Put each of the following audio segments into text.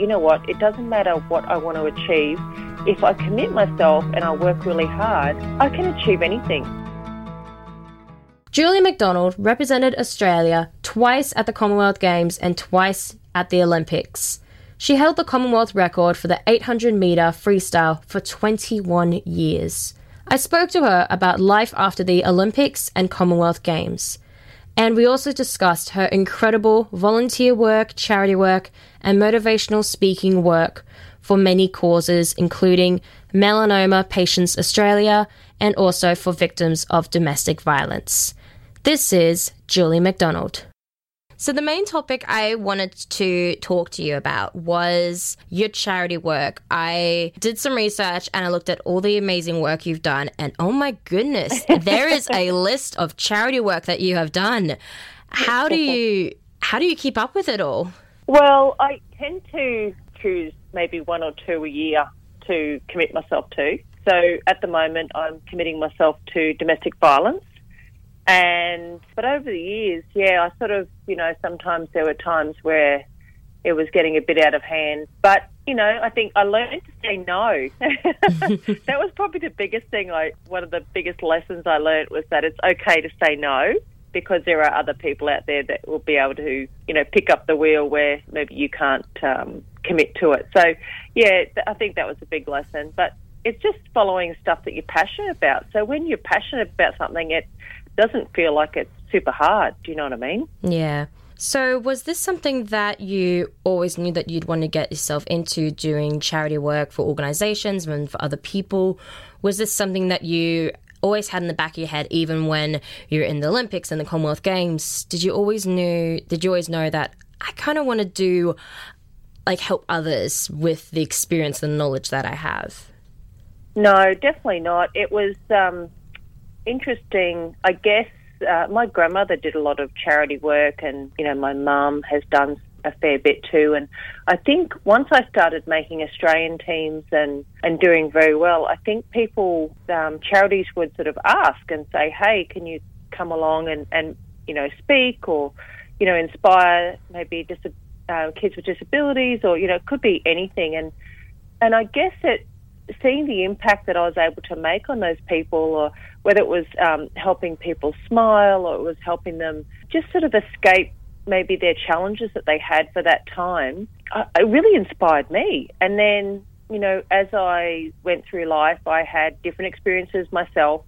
you know what, it doesn't matter what I want to achieve. If I commit myself and I work really hard, I can achieve anything. Julie McDonald represented Australia twice at the Commonwealth Games and twice at the Olympics. She held the Commonwealth record for the 800 metre freestyle for 21 years. I spoke to her about life after the Olympics and Commonwealth Games. And we also discussed her incredible volunteer work, charity work, and motivational speaking work for many causes, including Melanoma Patients Australia and also for victims of domestic violence. This is Julie McDonald. So, the main topic I wanted to talk to you about was your charity work. I did some research and I looked at all the amazing work you've done, and oh my goodness, there is a list of charity work that you have done. How do you how do you keep up with it all? Well, I tend to choose maybe one or two a year to commit myself to. So at the moment, I'm committing myself to domestic violence. And but over the years, yeah, I sort of, you know, sometimes there were times where it was getting a bit out of hand. But you know, I think I learned to say no. that was probably the biggest thing. I one of the biggest lessons I learned was that it's okay to say no because there are other people out there that will be able to, you know, pick up the wheel where maybe you can't um, commit to it. So, yeah, I think that was a big lesson. But it's just following stuff that you're passionate about. So when you're passionate about something, it doesn't feel like it's super hard. Do you know what I mean? Yeah. So, was this something that you always knew that you'd want to get yourself into doing charity work for organizations and for other people? Was this something that you always had in the back of your head, even when you're in the Olympics and the Commonwealth Games? Did you always knew? Did you always know that I kind of want to do, like, help others with the experience and knowledge that I have? No, definitely not. It was um, interesting, I guess. Uh, my grandmother did a lot of charity work, and you know, my mum has done a fair bit too. And I think once I started making Australian teams and and doing very well, I think people, um, charities would sort of ask and say, "Hey, can you come along and and you know speak or you know inspire maybe dis- uh, kids with disabilities or you know it could be anything." And and I guess it seeing the impact that I was able to make on those people, or whether it was um, helping people smile or it was helping them just sort of escape maybe their challenges that they had for that time, it really inspired me. And then, you know, as I went through life, I had different experiences myself,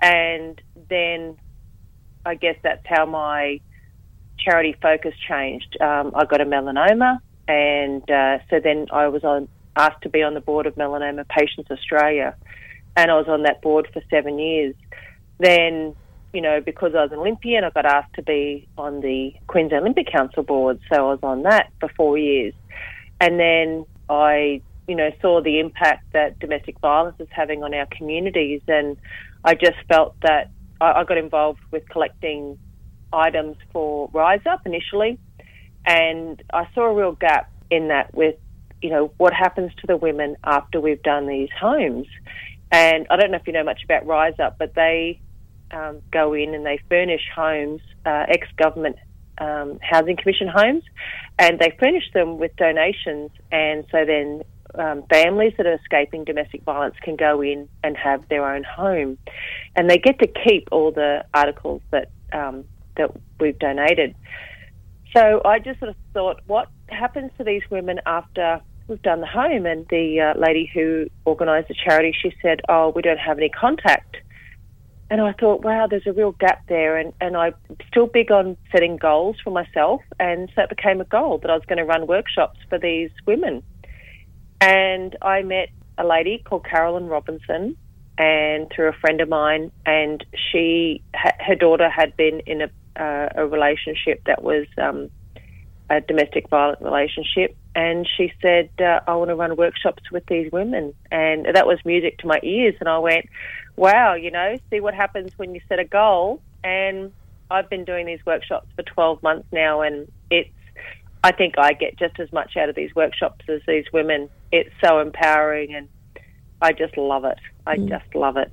and then I guess that's how my charity focus changed. Um, I got a melanoma, and uh, so then I was on asked to be on the board of Melanoma Patients Australia, and I was on that board for seven years. Then, you know, because I was an Olympian, I got asked to be on the Queensland Olympic Council board, so I was on that for four years. And then I, you know, saw the impact that domestic violence is having on our communities, and I just felt that I, I got involved with collecting items for RizeUp initially, and I saw a real gap in that with you know, what happens to the women after we've done these homes. And I don't know if you know much about RizeUp, but they um, go in and they furnish homes, uh, ex government um, housing commission homes, and they furnish them with donations. And so then um, families that are escaping domestic violence can go in and have their own home, and they get to keep all the articles that um, that we've donated. So I just sort of thought, what happens to these women after we've done the home, and the uh, lady who organised the charity, she said, "Oh, we don't have any contact." And I thought, wow, there's a real gap there, and and I'm still big on setting goals for myself, and so it became a goal that I was going to run workshops for these women. And I met a lady called Carolyn Robinson, and through a friend of mine, and she, her daughter had been in a, uh, a relationship that was um, a domestic violent relationship, and she said, uh, I want to run workshops with these women. And that was music to my ears. And I went, wow, you know, see what happens when you set a goal. And I've been doing these workshops for 12 months now, and it's, I think I get just as much out of these workshops as these women. It's so empowering, and I just love it. I mm. just love it.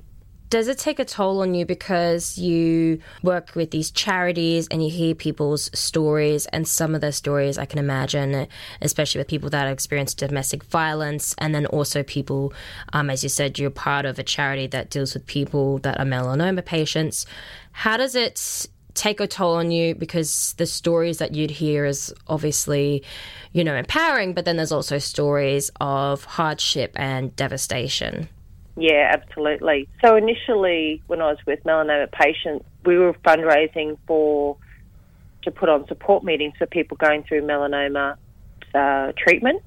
Does it take a toll on you because you work with these charities and you hear people's stories and some of their stories I can imagine, especially with people that have experienced domestic violence and then also people, um, as you said, you're part of a charity that deals with people that are melanoma patients. How does it take a toll on you because the stories that you'd hear is obviously, you know, empowering, but then there's also stories of hardship and devastation. Yeah, absolutely. So initially, when I was with melanoma patients, we were fundraising for to put on support meetings for people going through melanoma uh, treatment,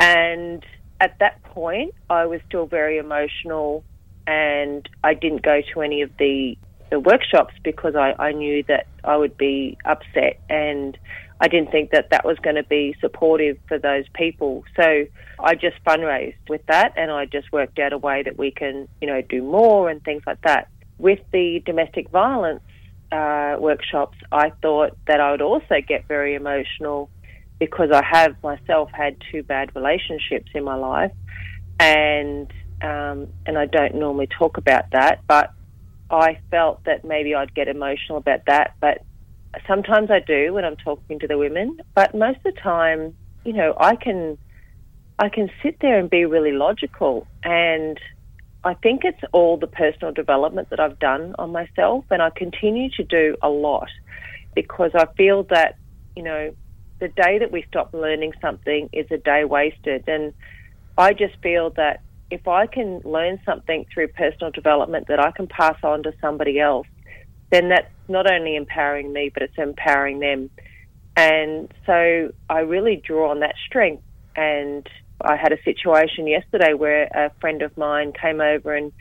and at that point, I was still very emotional, and I didn't go to any of the the workshops because I, I knew that I would be upset and I didn't think that that was going to be supportive for those people. So I just fundraised with that and I just worked out a way that we can, you know, do more and things like that. With the domestic violence uh, workshops, I thought that I would also get very emotional because I have myself had two bad relationships in my life and um, and I don't normally talk about that, but I felt that maybe I'd get emotional about that, but sometimes I do when I'm talking to the women, but most of the time, you know, I can I can sit there and be really logical. And I think it's all the personal development that I've done on myself and I continue to do a lot because I feel that, you know, the day that we stop learning something is a day wasted. And I just feel that if I can learn something through personal development that I can pass on to somebody else, then that's not only empowering me, but it's empowering them. And so I really draw on that strength. And I had a situation yesterday where a friend of mine came over and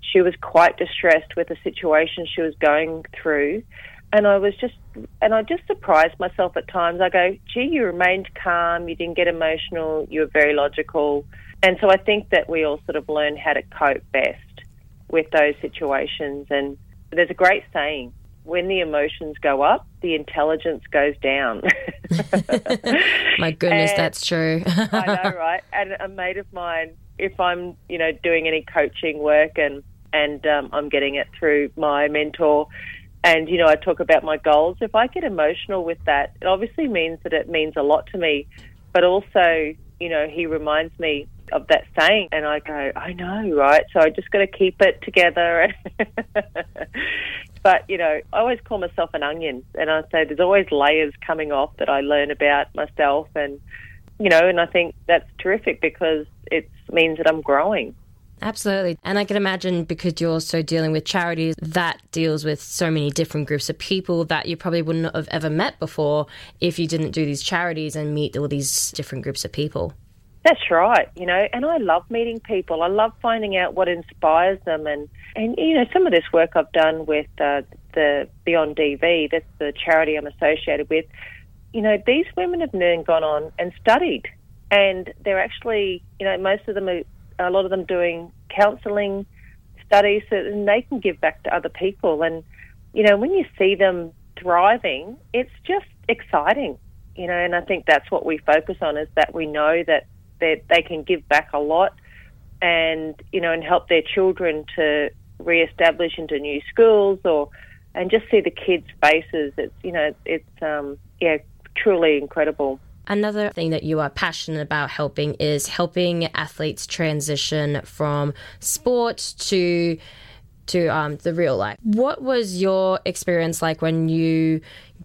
she was quite distressed with the situation she was going through. And I was just, and I just surprised myself at times. I go, gee, you remained calm, you didn't get emotional, you were very logical and so I think that we all sort of learn how to cope best with those situations. And there's a great saying when the emotions go up, the intelligence goes down. My goodness, and that's true. I know, right? And a mate of mine, if I'm, you know, doing any coaching work and and um, I'm getting it through my mentor, and you know, I talk about my goals. If I get emotional with that, it obviously means that it means a lot to me, but also, you know, he reminds me of that saying, and I go, I know, right? So I just got to keep it together. but you know, I always call myself an onion, and I say there's always layers coming off that I learn about myself, and you know, and I think that's terrific because it means that I'm growing. Absolutely. And I can imagine because you're also dealing with charities that deals with so many different groups of people that you probably wouldn't have ever met before if you didn't do these charities and meet all these different groups of people. That's right, you know, and I love meeting people. I love finding out what inspires them, and and you know, some of this work I've done with uh, the Beyond DV, that's the charity I'm associated with. You know, these women have then gone on and studied, and they're actually, you know, most of them are, a lot of them doing counselling studies, so, and they can give back to other people. And you know, when you see them thriving, it's just exciting, you know. And I think that's what we focus on is that we know that that they can give back a lot and you know and help their children to re-establish into new schools or and just see the kids' faces. It's you know it's um, yeah truly incredible. Another thing that you are passionate about helping is helping athletes transition from sport to to um, the real life. What was your experience like when you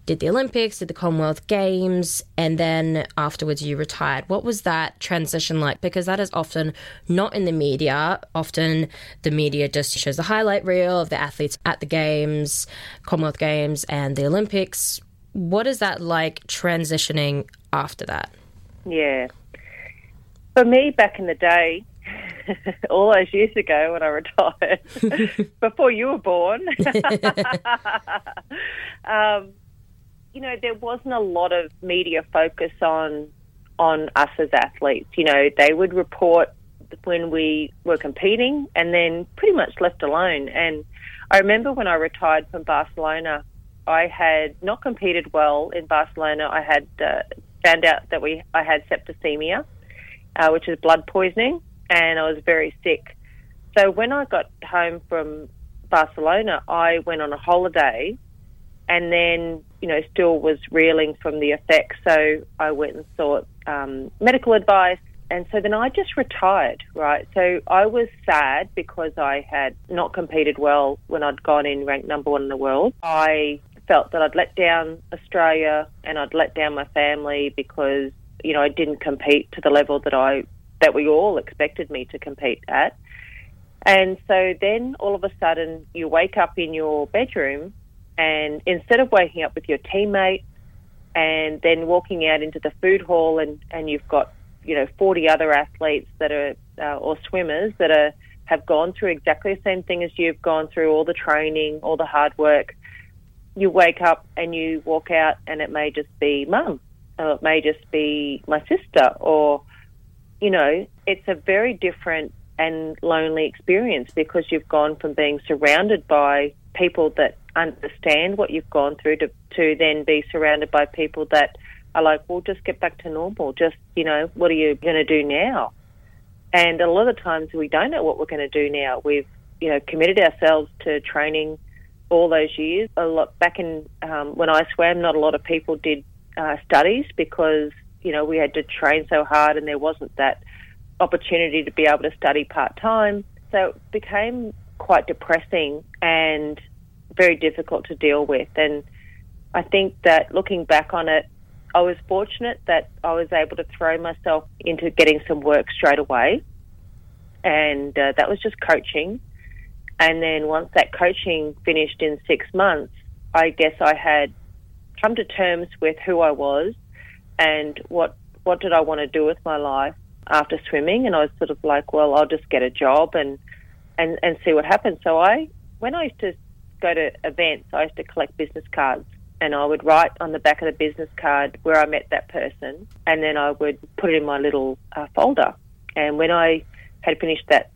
did the Olympics, did the Commonwealth Games, and then afterwards you retired? What was that transition like? Because that is often not in the media. Often the media just shows the highlight reel of the athletes at the Games, Commonwealth Games, and the Olympics. What is that like transitioning after that? Yeah. For me, back in the day, all those years ago when I retired, before you were born, um, you know, there wasn't a lot of media focus on on us as athletes. You know, they would report when we were competing and then pretty much left alone. And I remember when I retired from Barcelona, I had not competed well in Barcelona. I had uh, found out that we I had septicemia, uh, which is blood poisoning, and I was very sick. So when I got home from Barcelona, I went on a holiday and then, you know, still was reeling from the effects. So I went and sought um, medical advice. And so then I just retired, right? So I was sad because I had not competed well when I'd gone in ranked number one in the world. I felt that I'd let down Australia and I'd let down my family because, you know, I didn't compete to the level that I that we all expected me to compete at. And so then all of a sudden you wake up in your bedroom and instead of waking up with your teammate and then walking out into the food hall and, and you've got, you know, 40 other athletes that are, uh, or swimmers that are, have gone through exactly the same thing as you've gone through, all the training, all the hard work. You wake up and you walk out and it may just be mum, or it may just be my sister, or, you know, it's a very different and lonely experience because you've gone from being surrounded by people that understand what you've gone through to, to then be surrounded by people that are like, well, just get back to normal. Just, you know, what are you going to do now? And a lot of times we don't know what we're going to do now. We've, you know, committed ourselves to training all those years. A lot back in um, when I swam, not a lot of people did uh, studies because you know we had to train so hard, and there wasn't that opportunity to be able to study part time. So it became quite depressing and very difficult to deal with. And I think that looking back on it, I was fortunate that I was able to throw myself into getting some work straight away. And uh, that was just coaching. And then once that coaching finished in six months, I guess I had come to terms with who I was and what what did I want to do with my life after swimming. And I was sort of like, well, I'll just get a job and and and see what happens. So I when I used to go to events, I used to collect business cards and I would write on the back of the business card where I met that person, and then I would put it in my little uh, folder. And when I had finished that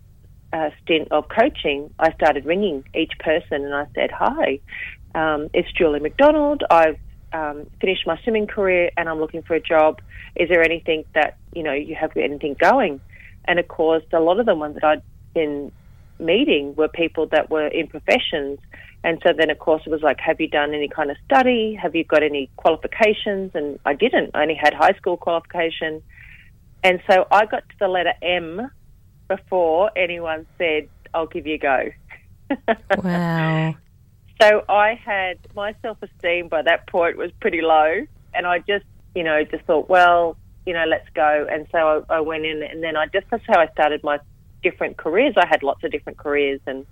uh, stint of coaching, I started ringing each person and I said, Hi, um, it's Julie McDonald. I've um, finished my swimming career and I'm looking for a job. Is there anything that, you know, you have anything going? And of course, a lot of the ones that I'd been meeting were people that were in professions. And so then, of course, it was like, have you done any kind of study? Have you got any qualifications? And I didn't. I only had high school qualification. And so I got to the letter M before anyone said, I'll give you a go. wow. So I had my self esteem by that point was pretty low. And I just, you know, just thought, well, you know, let's go. And so I, I went in, and then I just, that's how I started my different careers. I had lots of different careers, and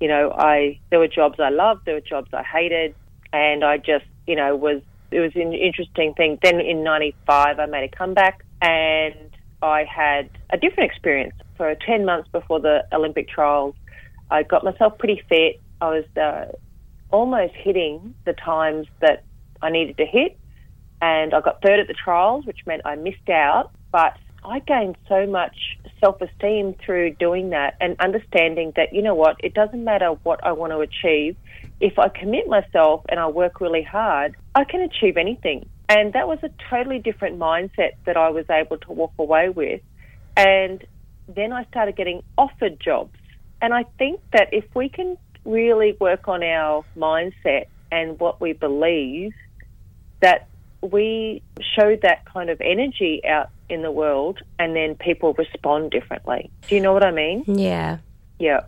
you know, I there were jobs I loved, there were jobs I hated, and I just, you know, was it was an interesting thing. Then in '95, I made a comeback, and I had a different experience. For ten months before the Olympic trials, I got myself pretty fit. I was uh, almost hitting the times that I needed to hit, and I got third at the trials, which meant I missed out. But I gained so much self esteem through doing that and understanding that, you know what, it doesn't matter what I want to achieve. If I commit myself and I work really hard, I can achieve anything. And that was a totally different mindset that I was able to walk away with. And then I started getting offered jobs. And I think that if we can really work on our mindset and what we believe, that we show that kind of energy out in the world and then people respond differently. Do you know what I mean? Yeah. Yeah.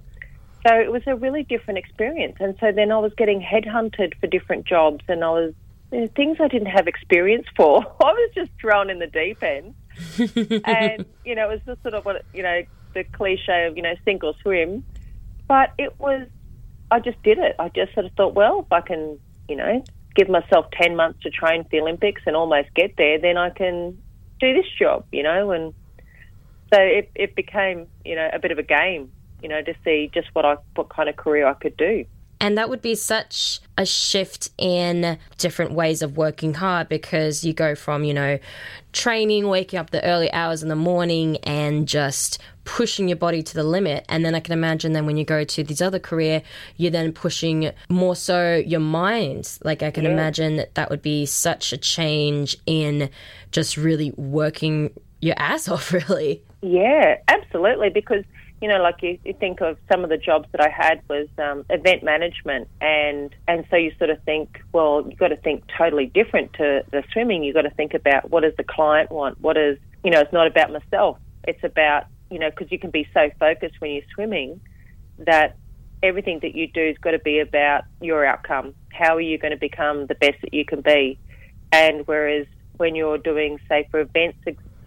So it was a really different experience. And so then I was getting headhunted for different jobs and I was you know, things I didn't have experience for. I was just thrown in the deep end. and, you know, it was just sort of what, you know, the cliche of, you know, sink or swim. But it was, I just did it. I just sort of thought, well, if I can, you know, give myself 10 months to train for the Olympics and almost get there, then I can do this job, you know, and so it, it became, you know, a bit of a game, you know, to see just what I, what kind of career I could do. And that would be such a shift in different ways of working hard because you go from, you know, training, waking up the early hours in the morning and just pushing your body to the limit. And then I can imagine then when you go to this other career, you're then pushing more so your mind. Like I can yeah. imagine that that would be such a change in just really working your ass off, really. Yeah, absolutely. Because you know, like you, you think of some of the jobs that I had was um, event management, and and so you sort of think, well, you've got to think totally different to the swimming. You've got to think about what does the client want? What is, you know, it's not about myself. It's about, you know, because you can be so focused when you're swimming that everything that you do has got to be about your outcome. How are you going to become the best that you can be? And whereas when you're doing, say, for events,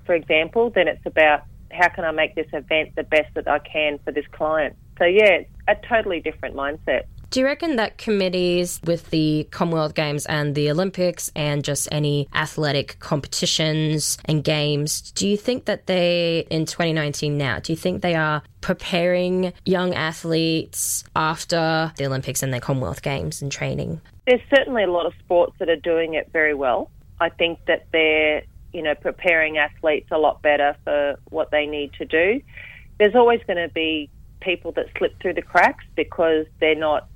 for example, then it's about how can I make this event the best that I can for this client. So yeah, it's a totally different mindset. Do you reckon that committees with the Commonwealth Games and the Olympics and just any athletic competitions and games, do you think that they, in 2019 now, do you think they are preparing young athletes after the Olympics and the Commonwealth Games and training? There's certainly a lot of sports that are doing it very well. I think that they're, you know, preparing athletes a lot better for what they need to do. There's always going to be people that slip through the cracks because they're not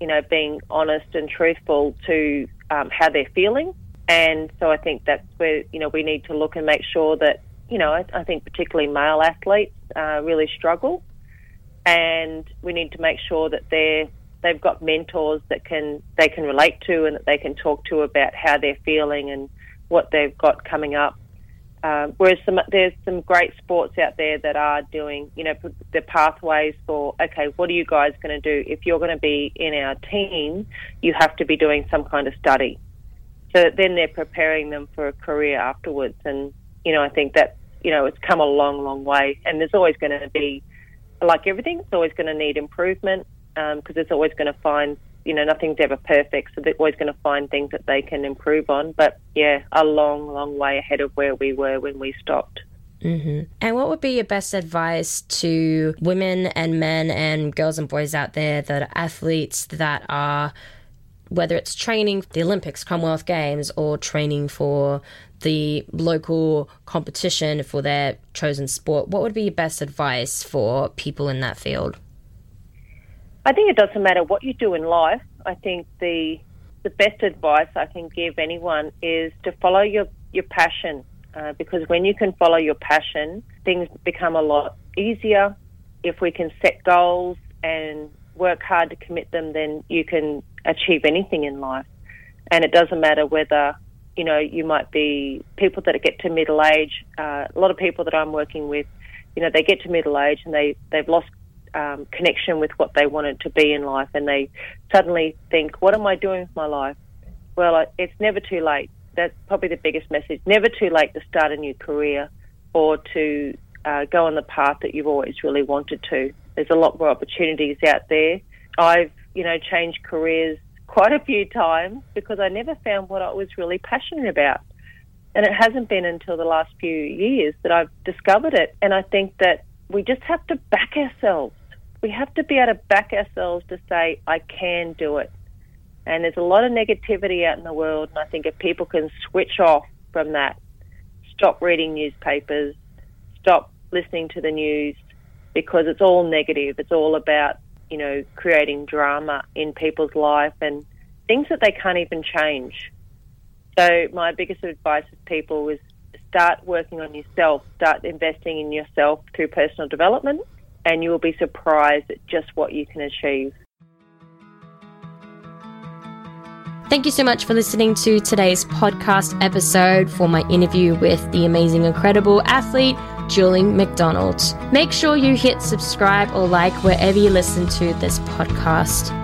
you know, being honest and truthful to um, how they're feeling. And so I think that's where, you know, we need to look and make sure that, you know, I, I think particularly male athletes uh, really struggle. And we need to make sure that they're, they've got mentors that can, they can relate to and that they can talk to about how they're feeling and what they've got coming up. Um, whereas some, there's some great sports out there that are doing, you know, the pathways for, okay, what are you guys going to do? If you're going to be in our team, you have to be doing some kind of study. So then they're preparing them for a career afterwards. And, you know, I think that, you know, it's come a long, long way. And there's always going to be, like everything, it's always going to need improvement because um, it's always going to find you know, nothing's ever perfect, so they're always going to find things that they can improve on. But yeah, a long, long way ahead of where we were when we stopped. Mm-hmm. And what would be your best advice to women and men and girls and boys out there that are athletes that are, whether it's training for the Olympics, Commonwealth Games, or training for the local competition for their chosen sport? What would be your best advice for people in that field? I think it doesn't matter what you do in life. I think the the best advice I can give anyone is to follow your your passion, uh, because when you can follow your passion, things become a lot easier. If we can set goals and work hard to commit them, then you can achieve anything in life. And it doesn't matter whether you know you might be people that get to middle age. Uh, a lot of people that I'm working with, you know, they get to middle age and they they've lost um, connection with what they wanted to be in life, and they suddenly think, "What am I doing with my life?" Well, it's never too late. That's probably the biggest message. Never too late to start a new career or to uh, go on the path that you've always really wanted to. There's a lot more opportunities out there. I've, you know, changed careers quite a few times because I never found what I was really passionate about. And it hasn't been until the last few years that I've discovered it. And I think that we just have to back ourselves we have to be able to back ourselves to say, I can do it. And there's a lot of negativity out in the world, and I think if people can switch off from that, stop reading newspapers, stop listening to the news, because it's all negative. It's all about, you know, creating drama in people's life and things that they can't even change. So my biggest advice to people is start working on yourself, start investing in yourself through personal development and you will be surprised at just what you can achieve. Thank you so much for listening to today's podcast episode for my interview with the amazing, incredible athlete, Julie McDonald. Make sure you hit subscribe or like wherever you listen to this podcast.